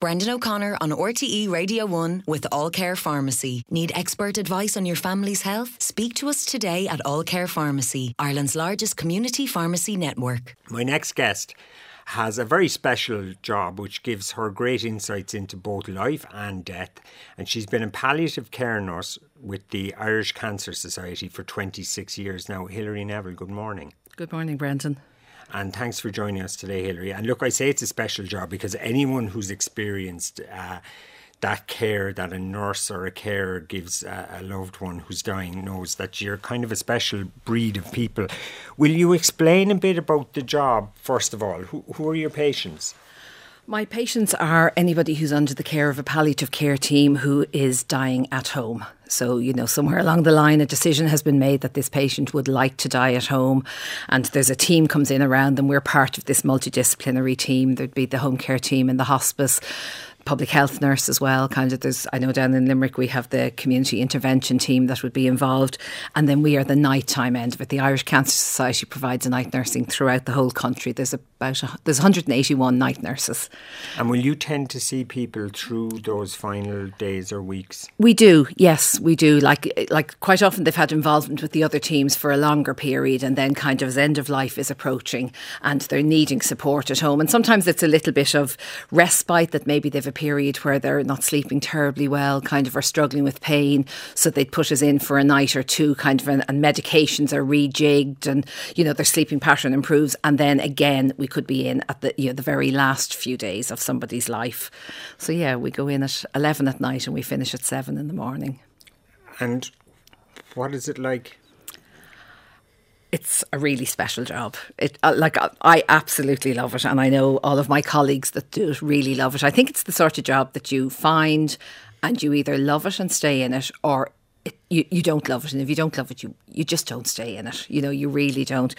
Brendan O'Connor on RTE Radio 1 with All Care Pharmacy. Need expert advice on your family's health? Speak to us today at All Care Pharmacy, Ireland's largest community pharmacy network. My next guest has a very special job which gives her great insights into both life and death. And she's been a palliative care nurse with the Irish Cancer Society for 26 years now. Hilary Neville, good morning. Good morning, Brendan. And thanks for joining us today, Hilary. And look, I say it's a special job because anyone who's experienced uh, that care that a nurse or a carer gives a, a, loved one who's dying knows that you're kind of a special breed of people. Will you explain a bit about the job, first of all? Who, who are your patients? My patients are anybody who's under the care of a palliative care team who is dying at home. So, you know, somewhere along the line, a decision has been made that this patient would like to die at home, and there's a team comes in around them. We're part of this multidisciplinary team. There'd be the home care team in the hospice, public health nurse as well. Kind of, there's I know down in Limerick we have the community intervention team that would be involved, and then we are the nighttime end of it. The Irish Cancer Society provides a night nursing throughout the whole country. There's about a, there's 181 night nurses. And will you tend to see people through those final days or weeks? We do, yes, we do. Like like quite often they've had involvement with the other teams for a longer period, and then kind of as end of life is approaching, and they're needing support at home. And sometimes it's a little bit of respite that maybe they've a period where they're not sleeping terribly well, kind of are struggling with pain. So they'd put us in for a night or two, kind of, and, and medications are rejigged and, you know, their sleeping pattern improves. And then again, we could be in at the, you know, the very last few days of somebody's life. So yeah, we go in at 11 at night and we finish at 7 in the morning. And what is it like it's a really special job. It uh, like I absolutely love it, and I know all of my colleagues that do it really love it. I think it's the sort of job that you find, and you either love it and stay in it, or it, you you don't love it, and if you don't love it, you you just don't stay in it. You know, you really don't.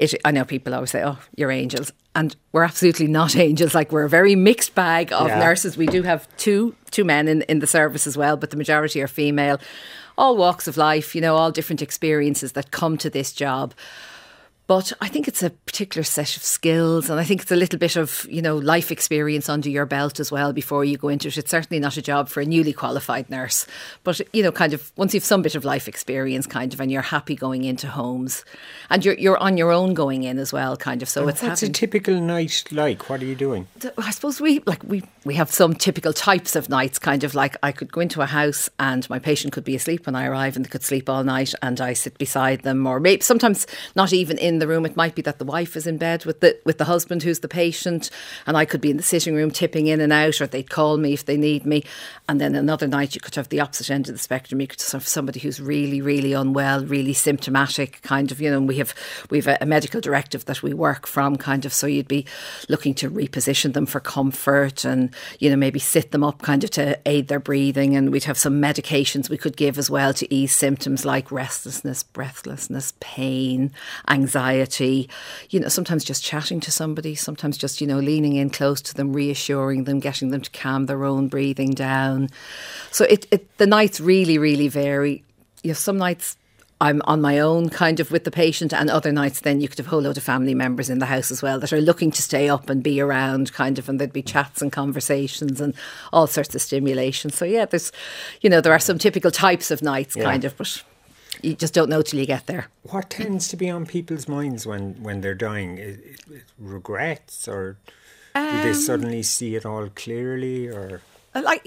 It. I know people always say, "Oh, you're angels," and we're absolutely not angels. Like we're a very mixed bag of yeah. nurses. We do have two two men in in the service as well, but the majority are female all walks of life, you know, all different experiences that come to this job. But I think it's a particular set of skills, and I think it's a little bit of you know life experience under your belt as well before you go into it. It's certainly not a job for a newly qualified nurse, but you know, kind of once you've some bit of life experience, kind of, and you're happy going into homes, and you're you're on your own going in as well, kind of. So and it's what's having, a typical night like? What are you doing? I suppose we like we we have some typical types of nights, kind of like I could go into a house and my patient could be asleep when I arrive, and they could sleep all night, and I sit beside them, or maybe sometimes not even in the room. It might be that the wife is in bed with the with the husband who's the patient, and I could be in the sitting room tipping in and out, or they'd call me if they need me. And then another night you could have the opposite end of the spectrum. You could have somebody who's really, really unwell, really symptomatic, kind of. You know, we have we have a, a medical directive that we work from, kind of. So you'd be looking to reposition them for comfort, and you know maybe sit them up, kind of to aid their breathing. And we'd have some medications we could give as well to ease symptoms like restlessness, breathlessness, pain, anxiety anxiety, you know, sometimes just chatting to somebody, sometimes just, you know, leaning in close to them, reassuring them, getting them to calm their own breathing down. So it, it the nights really, really vary. You know, some nights I'm on my own kind of with the patient and other nights then you could have a whole load of family members in the house as well that are looking to stay up and be around kind of and there'd be chats and conversations and all sorts of stimulation. So yeah, there's you know, there are some typical types of nights yeah. kind of but you just don't know till you get there. What tends to be on people's minds when, when they're dying? regrets, or do um, they suddenly see it all clearly, or? Uh, like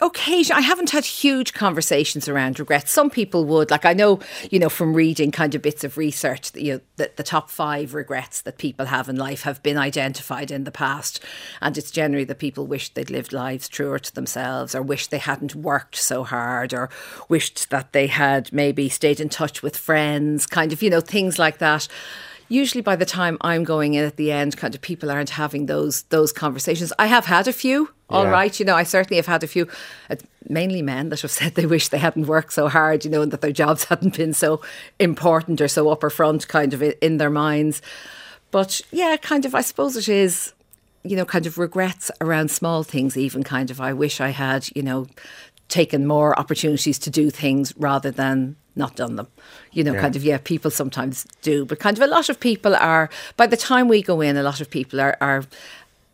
occasion I haven't had huge conversations around regret. Some people would, like I know, you know, from reading kind of bits of research, that, you know, that the top five regrets that people have in life have been identified in the past, and it's generally that people wish they'd lived lives truer to themselves, or wish they hadn't worked so hard, or wished that they had maybe stayed in touch with friends, kind of, you know, things like that usually by the time I'm going in at the end, kind of people aren't having those those conversations. I have had a few. All yeah. right, you know, I certainly have had a few, uh, mainly men that have said they wish they hadn't worked so hard, you know, and that their jobs hadn't been so important or so upper front, kind of in their minds. But yeah, kind of, I suppose it is you know, kind of regrets around small things, even kind of, I wish I had, you know, taken more opportunities to do things rather than not done them. You know, yeah. kind of, yeah, people sometimes do, but kind of a lot of people are, by the time we go in, a lot of people are, are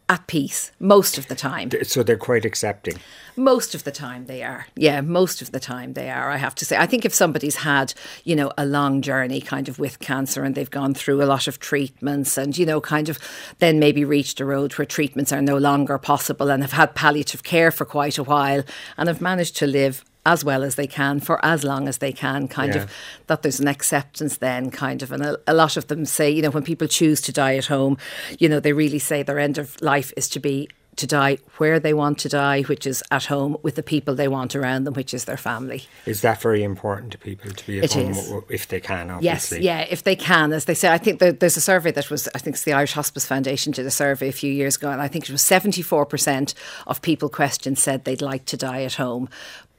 at peace most of the time. So they're quite accepting. Most of the time they are. Yeah, most of the time they are, I have to say. I think if somebody's had, you know, a long journey kind of with cancer and they've gone through a lot of treatments and, you know, kind of then maybe reached a road where treatments are no longer possible and have had palliative care for quite a while and have managed to live as well as they can for as long as they can, kind yeah. of that there's an acceptance then, kind of. And a, a, lot of them say, you know, when people choose to die at home, you know, they really say their end of life is to be to die where they want to die, which is at home with the people they want around them, which is their family. Is that very important to people to be at it home is. if they can? Obviously. Yes, yeah, if they can, as they say. I think there's a survey that was, I think it's the Irish Hospice Foundation did a survey a few years ago, and I think it was 74% of people questioned said they'd like to die at home,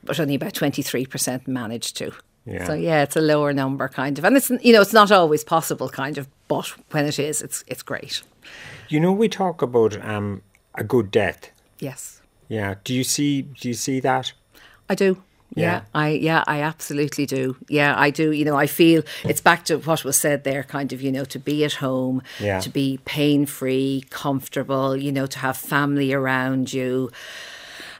but only about 23% managed to. Yeah. So yeah, it's a lower number kind of, and it's you know it's not always possible kind of, but when it is, it's it's great. You know, we talk about um, a good death. Yes. Yeah. Do you see? Do you see that? I do. Yeah. yeah. I yeah, I absolutely do. Yeah, I do. You know, I feel it's back to what was said there, kind of, you know, to be at home, yeah. to be pain free, comfortable, you know, to have family around you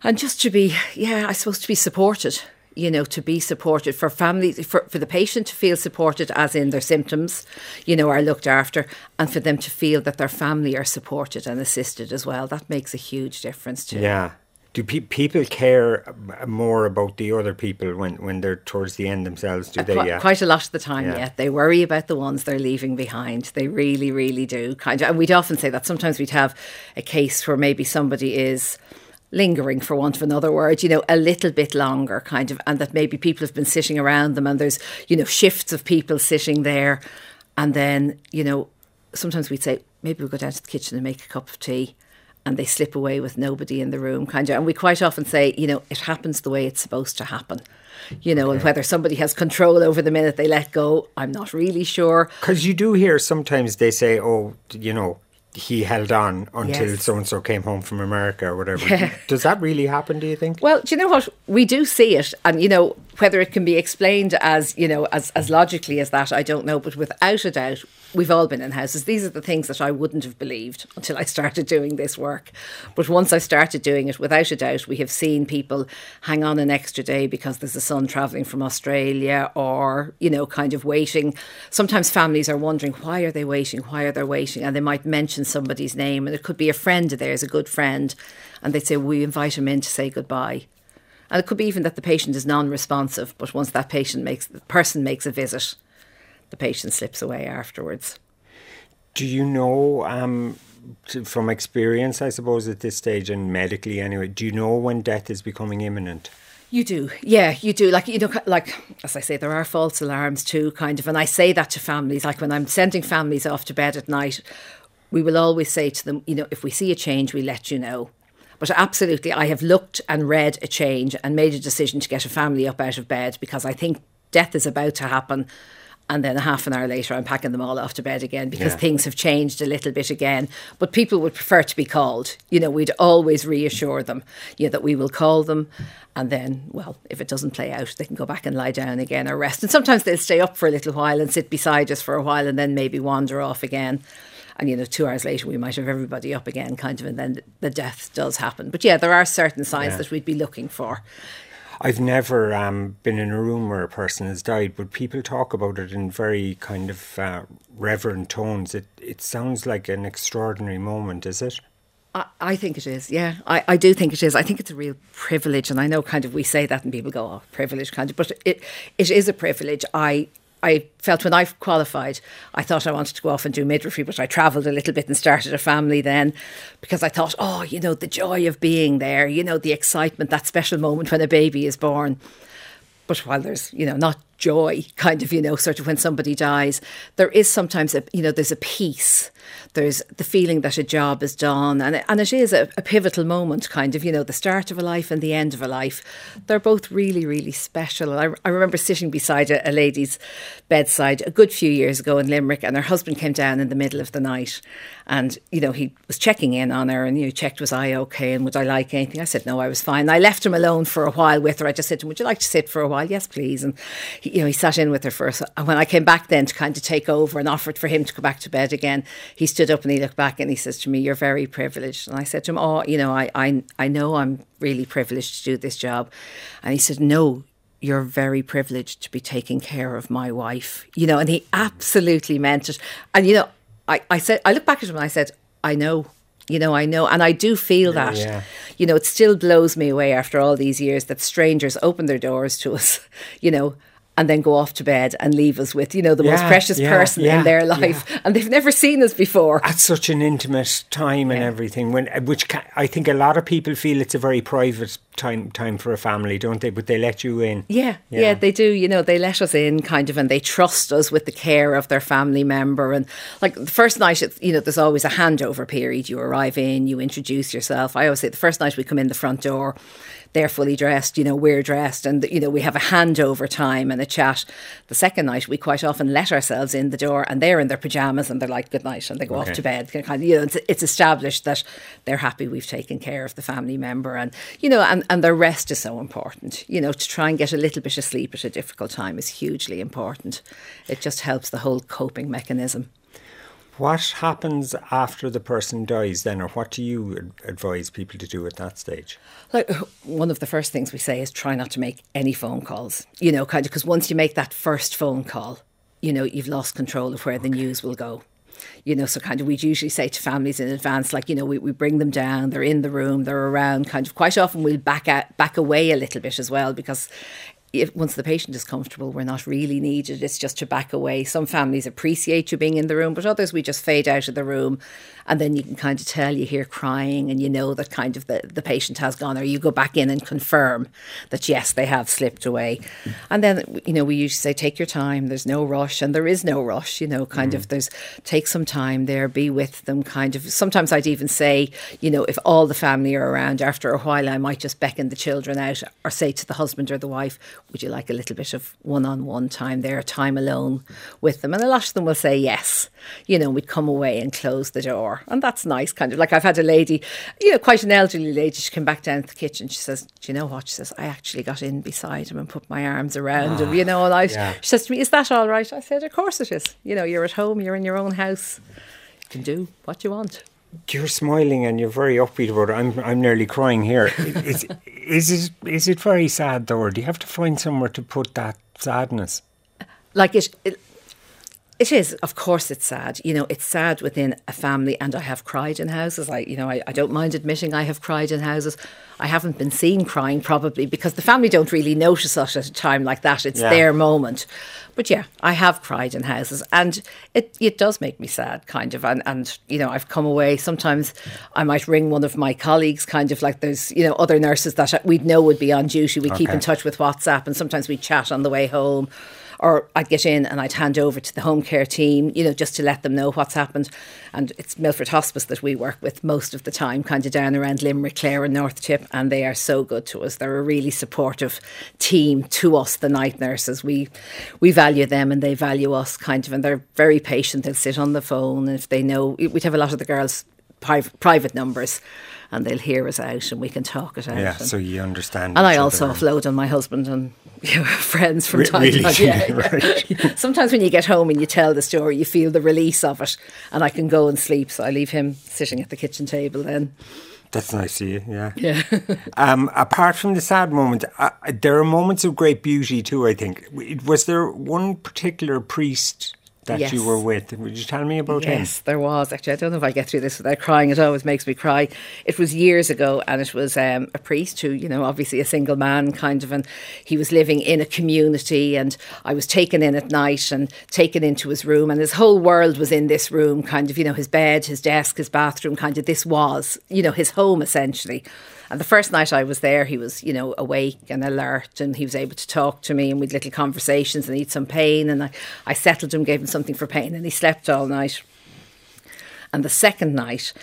and just to be, yeah, I suppose to be supported you know, to be supported for families, for, for the patient to feel supported as in their symptoms, you know, are looked after, and for them to feel that their family are supported and assisted as well. That makes a huge difference too. Yeah. Do pe- people care more about the other people when, when they're towards the end themselves? Do uh, they? Qu- yeah. Quite a lot of the time, yeah. yeah. They worry about the ones they're leaving behind. They really, really do. Kind of, and we'd often say that sometimes we'd have a case where maybe somebody is lingering for want of another word you know a little bit longer kind of and that maybe people have been sitting around them and there's you know shifts of people sitting there and then you know sometimes we'd say maybe we'll go down to the kitchen and make a cup of tea and they slip away with nobody in the room kind of and we quite often say you know it happens the way it's supposed to happen you know, okay. and whether somebody has control over the minute they let go, I'm not really sure. Because you do hear sometimes they say, oh, you know, he held on until so and so came home from America or whatever. Yeah. Does that really happen, do you think? Well, do you know what? We do see it. And, you know, whether it can be explained as, you know, as, as logically as that, I don't know. But without a doubt, we've all been in houses. These are the things that I wouldn't have believed until I started doing this work. But once I started doing it, without a doubt, we have seen people hang on an extra day because there's a son travelling from Australia or, you know, kind of waiting. Sometimes families are wondering, why are they waiting? Why are they waiting? And they might mention somebody's name, and it could be a friend of theirs, a good friend, and they'd say, we invite him in to say goodbye. And it could be even that the patient is non-responsive, but once that patient makes the person makes a visit, the patient slips away afterwards. Do you know um, from experience, I suppose, at this stage and medically anyway, do you know when death is becoming imminent? You do, yeah, you do. Like you know, like as I say, there are false alarms too, kind of. And I say that to families, like when I'm sending families off to bed at night, we will always say to them, you know, if we see a change, we let you know. But absolutely, I have looked and read a change and made a decision to get a family up out of bed because I think death is about to happen and then a half an hour later I'm packing them all off to bed again because yeah. things have changed a little bit again. But people would prefer to be called. You know, we'd always reassure them, you know, that we will call them and then, well, if it doesn't play out, they can go back and lie down again or rest. And sometimes they'll stay up for a little while and sit beside us for a while and then maybe wander off again. And, you know, two hours later, we might have everybody up again, kind of, and then the death does happen. But yeah, there are certain signs yeah. that we'd be looking for. I've never um, been in a room where a person has died, but people talk about it in very kind of uh, reverent tones. It it sounds like an extraordinary moment, is it? I, I think it is, yeah. I, I do think it is. I think it's a real privilege, and I know kind of we say that and people go, "Oh, privilege," kind of, but it it is a privilege. I I felt when I qualified, I thought I wanted to go off and do midwifery, but I travelled a little bit and started a family then because I thought, oh, you know, the joy of being there, you know, the excitement, that special moment when a baby is born. But while there's, you know, not joy, kind of, you know, sort of when somebody dies, there is sometimes a, you know, there's a peace. There's the feeling that a job is done, and it, and it is a, a pivotal moment, kind of, you know, the start of a life and the end of a life. They're both really, really special. I, I remember sitting beside a, a lady's bedside a good few years ago in Limerick, and her husband came down in the middle of the night, and you know he was checking in on her, and you know checked was I okay, and would I like anything? I said no, I was fine. I left him alone for a while with her. I just said to him, "Would you like to sit for a while?" Yes, please. And you know, he sat in with her first. And when I came back then to kind of take over and offered for him to go back to bed again, he stood up and he looked back and he says to me, "You're very privileged." And I said to him, "Oh, you know, I I I know I'm really privileged to do this job," and he said, "No." You're very privileged to be taking care of my wife, you know, and he absolutely meant it. And you know, I, I said, I look back at him and I said, I know, you know, I know, and I do feel that. yeah. You know, it still blows me away after all these years that strangers open their doors to us, you know, and then go off to bed and leave us with, you know, the most precious yeah, person yeah, in their life, and they've never seen us before. At such an intimate time and everything, when which ca I think a lot of people feel it's a very private time time for a family, don't they? But they let you in. Yeah, yeah, Yeah. they do. You know, they let us in kind of and they trust us with the care of their family member. And like the first night, it's, you know, there's always a handover period. You arrive in, you introduce yourself. I always say the first night we come in the front door, they're fully dressed, you know, we're dressed, and, you know, we have a handover time and a chat. The second night, we quite often let ourselves in the door and they're in their pajamas and they're like, good night, and they go off to bed. Kind of, you know, it's, it's established that they're happy we've taken care of the family member. And, you know, and, and their rest is so important. You know, to try and get a little bit of sleep at a difficult time is hugely important. It just helps the whole coping mechanism. What happens after the person dies then, or what do you advise people to do at that stage? Like one of the first things we say is try not to make any phone calls. You know, kind of because once you make that first phone call, you know you've lost control of where the news will go. You know, so kind of we'd usually say to families in advance, like you know, we, we bring them down, they're in the room, they're around. Kind of quite often we'll back out, back away a little bit as well because if once the patient is comfortable, we're not really needed. It's just to back away. Some families appreciate you being in the room, but others we just fade out of the room, and then you can kind of tell you hear crying, and you know that kind of the, the patient has gone, or you go back in and confirm that yes, they have slipped away, and then you know we usually say take your time. There's no rush, and there is no rush. You know, kind of mm. there's take some time there, be with them. Kind of sometimes I'd even say, you know, if all the family are around, after a while I might just beckon the children out, or say to the husband or the wife, would you like a little bit of one-on-one time there, time alone with them? And a lot of them will say yes. You know, we'd come away and close the door. And that's nice, kind of like I've had a lady, you know, quite an elderly lady. She came back down to the kitchen. She says, Do you know what? She says, I actually got in beside him and put my arms around him, you know. And I, ah, yeah. she says to me, Is that all right? I said, Of course it is. You know, you're at home, you're in your own house. You can do what you want. You're smiling and you're very upbeat about it. I'm I'm nearly crying here. is, is it is it very sad though, or do you have to find somewhere to put that sadness? like it, it is. Of course it's sad. You know it's sad within a family and i have cried in houses. I you know I, I don't mind admitting i have cried in houses. I haven't been seen crying probably because the family don't really notice us at a time like that. It's Yeah. their moment. But yeah i have cried in houses and it it does make me sad kind of. And and you know i've come away. Sometimes i might ring one of my colleagues kind of like there's you know other nurses that we'd know would be on duty. We keep in touch with whatsapp and sometimes we chat on the way home or I'd get in and I'd hand over to the home care team, you know, just to let them know what's happened. And it's Milford Hospice that we work with most of the time, kind of down around Limerick, Clare, and North Tip, and they are so good to us. They're a really supportive team to us, the night nurses. We we value them and they value us, kind of, and they're very patient. They'll sit on the phone if they know. We'd have a lot of the girls private private numbers. And they'll hear us out, and we can talk it out. Yeah, and- so you understand. and I also offload on my husband and you know, friends from time really? to time. Yeah, Right. yeah. Sometimes when you get home and you tell the story, you feel the release of it, and I can go and sleep. So I leave him sitting at the kitchen table then. That's nice of you. Yeah. Yeah. Um, apart from the sad moment, uh, there are moments of great beauty too. I think. Was there one particular priest that you were with? Would you tell me about him? Yes, there was actually. I don't know if I get through this without crying. It always makes me cry. It was years ago, and it was um, a priest who, you know, obviously a single man, kind of, and he was living in a community. And I was taken in at night and taken into his room, and his whole world was in this room, kind of, you know, his bed, his desk, his bathroom, kind of. This was, you know, his home essentially. And the first night I was there, he was, you know, awake and alert and he was able to talk to me and we'd little conversations and he'd some pain. And I, I settled him, gave him something for pain and he slept all night. And the second night,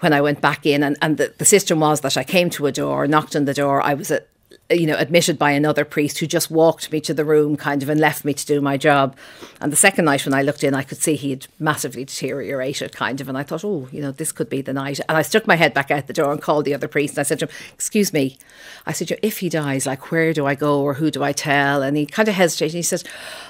when I went back in, and, and the, the system was that I came to a door, knocked on the door, I was at you know, admitted by another priest who just walked me to the room kind of and left me to do my job. And the second night when I looked in, I could see he had massively deteriorated kind of. And I thought, oh, you know, this could be the night. And I stuck my head back out the door and called the other priest. And I said to him, excuse me. I said, if he dies, like, where do I go or who do I tell? And he kind of hesitated. He said,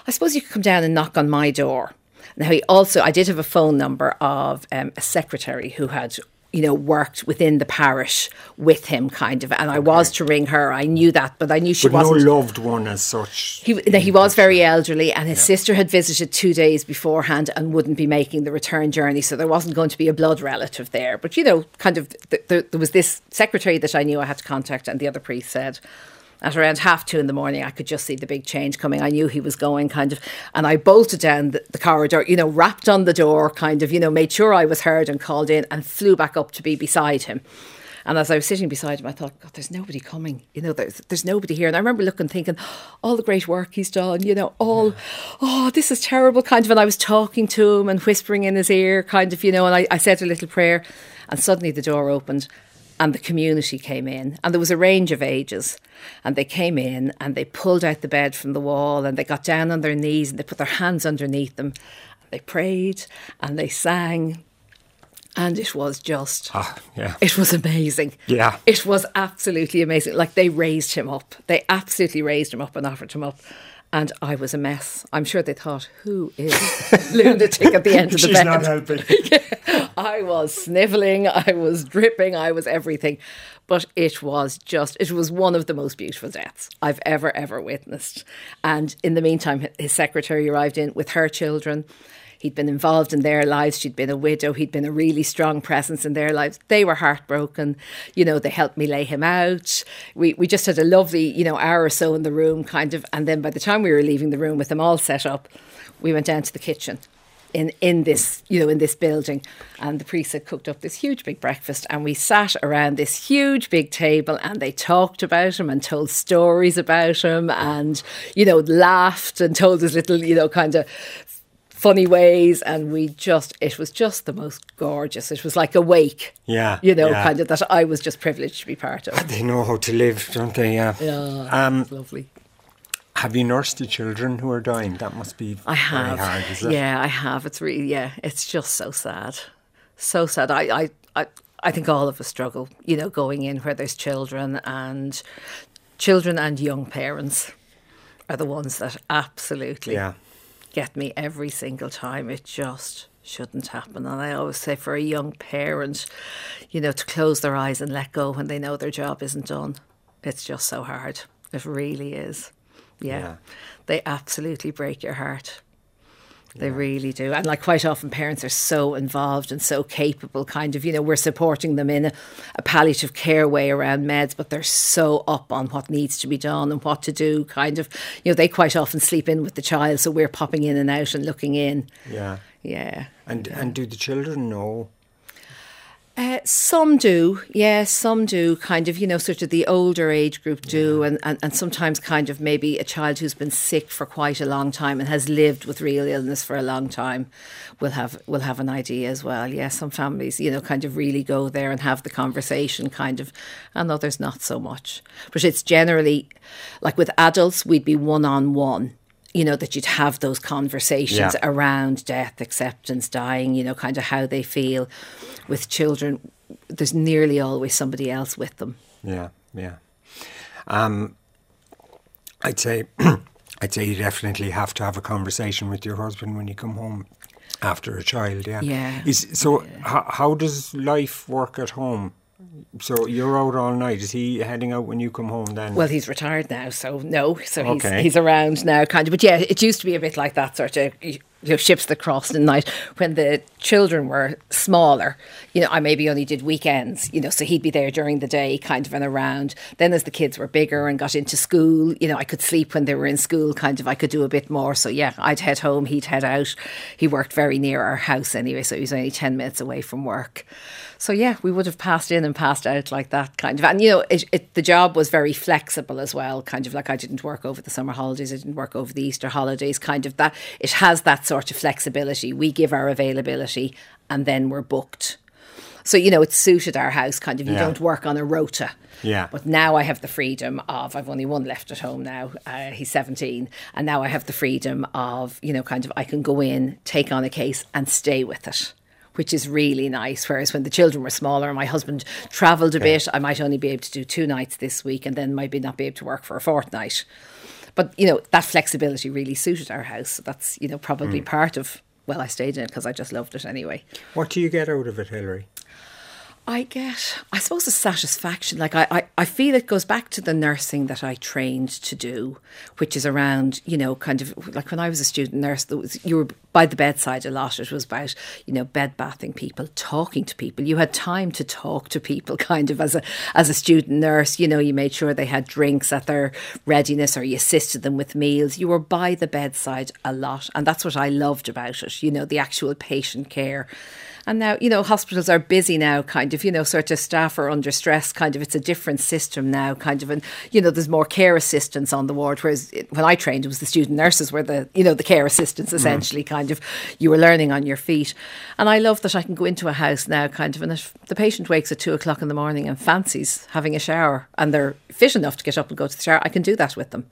I suppose you could come down and knock on my door. Now, he also, I did have a phone number of um, a secretary who had you know, worked within the parish with him, kind of. And I was to ring her. I knew that, but I knew she but wasn't. no loved one as such. He, he was very elderly, and his yeah. sister had visited two days beforehand and wouldn't be making the return journey, so there wasn't going to be a blood relative there. But you know, kind of, th- th- there was this secretary that I knew I had to contact, and the other priest said, at around half two in the morning, I could just see the big change coming. I knew he was going, kind of, and I bolted down the, the, corridor, you know, rapped on the door, kind of, you know, made sure I was heard and called in, and flew back up to be beside him. And as I was sitting beside him, I thought, God, there's nobody coming. You know, there's, there's nobody here. And I remember looking, thinking, all the great work he's done, you know, all, oh, this is terrible, kind of. And I was talking to him and whispering in his ear, kind of, you know, and I, I said a little prayer. And suddenly the door opened and the community came in. And there was a range of ages. And they came in and they pulled out the bed from the wall and they got down on their knees and they put their hands underneath them. They prayed and they sang. And it was just ah, yeah. it was amazing. Yeah. It was absolutely amazing. Like they raised him up. They absolutely raised him up and offered him up and I was a mess. I'm sure they thought, who is lunatic at the end of the She's bed? not helping. yeah. I was snivelling, I was dripping, I was everything. But it was just, it was one of the most beautiful deaths I've ever, ever witnessed. And in the meantime, his secretary arrived in with her children He'd been involved in their lives. She'd been a widow. He'd been a really strong presence in their lives. They were heartbroken. You know, they helped me lay him out. We, we just had a lovely, you know, hour or so in the room, kind of. And then by the time we were leaving the room with them all set up, we went down to the kitchen in in this you know in this building and the priest had cooked up this huge big breakfast and we sat around this huge big table and they talked about him and told stories about him and you know laughed and told us little you know kind of funny ways and we just it was just the most gorgeous. It was like a wake. Yeah you know yeah. kind of that i was just privileged to be part of. They know how to live don't they? Yeah. Yeah um, lovely. have you nursed the children who are dying? That must be i have. hard, yeah i have. It's really yeah it's just so sad. So sad. I i, I I think all of us struggle, you know, going in where there's children and children and young parents are the ones that absolutely yeah get me every single time. It just shouldn't happen. And I always say for a young parent, you know, to close their eyes and let go when they know their job isn't done, it's just so hard. It really is. Yeah. yeah. They absolutely break your heart. They yeah. really do. And like quite often parents are so involved and so capable, kind of, you know, we're supporting them in a, a, palliative care way around meds, but they're so up on what needs to be done and what to do, kind of, you know, they quite often sleep in with the child, so we're popping in and out and looking in. Yeah. Yeah. And yeah. and do the children know uh, some do, yeah, some do. Kind of, you know, sort of the older age group do, yeah. and, and, and sometimes kind of maybe a child who's been sick for quite a long time and has lived with real illness for a long time will have will have an idea as well. Yeah, some families, you know, kind of really go there and have the conversation, kind of, and others not so much. But it's generally like with adults, we'd be one on one you know, that you'd have those conversations yeah. around death, acceptance, dying, you know, kind of how they feel. With children, there's nearly always somebody else with them. Yeah, yeah. Um, I'd say, I'd say you definitely have to have a conversation with your husband when you come home after a child. Yeah. Yeah. Is, so, yeah. How, how does life work at home? So you're out all night. Is he heading out when you come home then? Well, he's retired now, so no. So okay. he's he's around now, kind of. But yeah, it used to be a bit like that sort of you know, ships that crossed the night when the children were smaller. You know, I maybe only did weekends. You know, so he'd be there during the day, kind of and around. Then as the kids were bigger and got into school, you know, I could sleep when they were in school. Kind of, I could do a bit more. So yeah, I'd head home. He'd head out. He worked very near our house anyway, so he was only ten minutes away from work. So yeah, we would have passed in and passed out like that kind of. And you know, it, it, the job was very flexible as well. Kind of like I didn't work over the summer holidays, I didn't work over the Easter holidays. Kind of that. It has that sort of flexibility. We give our availability, and then we're booked. So, you know, it suited our house kind of. You Yeah. don't work on a rota. Yeah. But now I have the freedom of, I've only one left at home now. Uh, he's 17. And now I have the freedom of, you know, kind of, I can go in, take on a case and stay with it. Which is really nice. Whereas when the children were smaller and my husband travelled a bit, I might only be able to do two nights this week and then might be not be able to work for a fortnight. But, you know, that flexibility really suited our house. So that's, you know, probably mm. part of, well, I stayed in it because I just loved it anyway. What do you get out of it, Hilary? I get, I suppose, a satisfaction. Like I, I, I feel it goes back to the nursing that I trained to do, which is around, you know, kind of like when I was a student nurse, was, you were by the bedside a lot. It was about, you know, bed bathing people, talking to people. You had time to talk to people, kind of as a as a student nurse. You know, you made sure they had drinks at their readiness, or you assisted them with meals. You were by the bedside a lot, and that's what I loved about it. You know, the actual patient care. And now, you know, hospitals are busy now, kind of, you know, sort of staff are under stress, kind of. It's a different system now, kind of. And, you know, there's more care assistants on the ward. Whereas it, when I trained, it was the student nurses were the, you know, the care assistants mm. essentially, kind of. You were learning on your feet. And I love that I can go into a house now, kind of. And if the patient wakes at two o'clock in the morning and fancies having a shower and they're fit enough to get up and go to the shower, I can do that with them.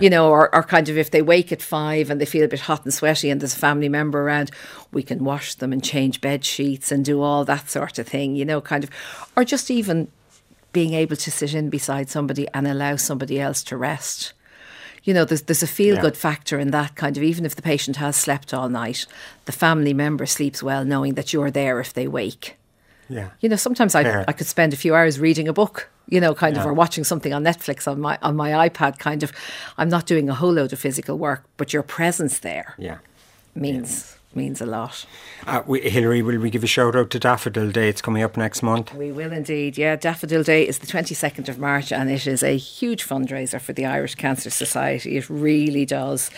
You know, or, or kind of if they wake at five and they feel a bit hot and sweaty and there's a family member around, we can wash them and change bed sheets and do all that sort of thing, you know, kind of, or just even being able to sit in beside somebody and allow somebody else to rest. You know, there's there's a feel good Yeah. factor in that kind of even if the patient has slept all night, the family member sleeps well knowing that you're there if they wake. Yeah. You know, sometimes I I could spend a few hours reading a book, you know, kind of, Yeah. or watching something on Netflix on my on my iPad. Kind of, I'm not doing a whole load of physical work, but your presence there Yeah. means means a lot. Uh, we, Hilary, will we give a shout out to Daffodil Day? It's coming up next month. We will indeed. Yeah, Daffodil Day is the 22nd of March and it is a huge fundraiser for the Irish Cancer Society. It really does.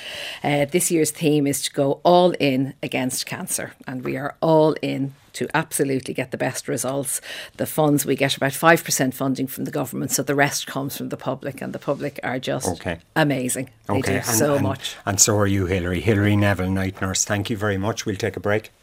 Uh, this year's theme is to go all in against cancer, and we are all in to absolutely get the best results. The funds, we get about 5% funding from the government, so the rest comes from the public, and the public are just Okay. amazing. They do and, so and- much. And so are you, Hilary. Hilary Neville, night nurse. Thank you very much. We'll take a break.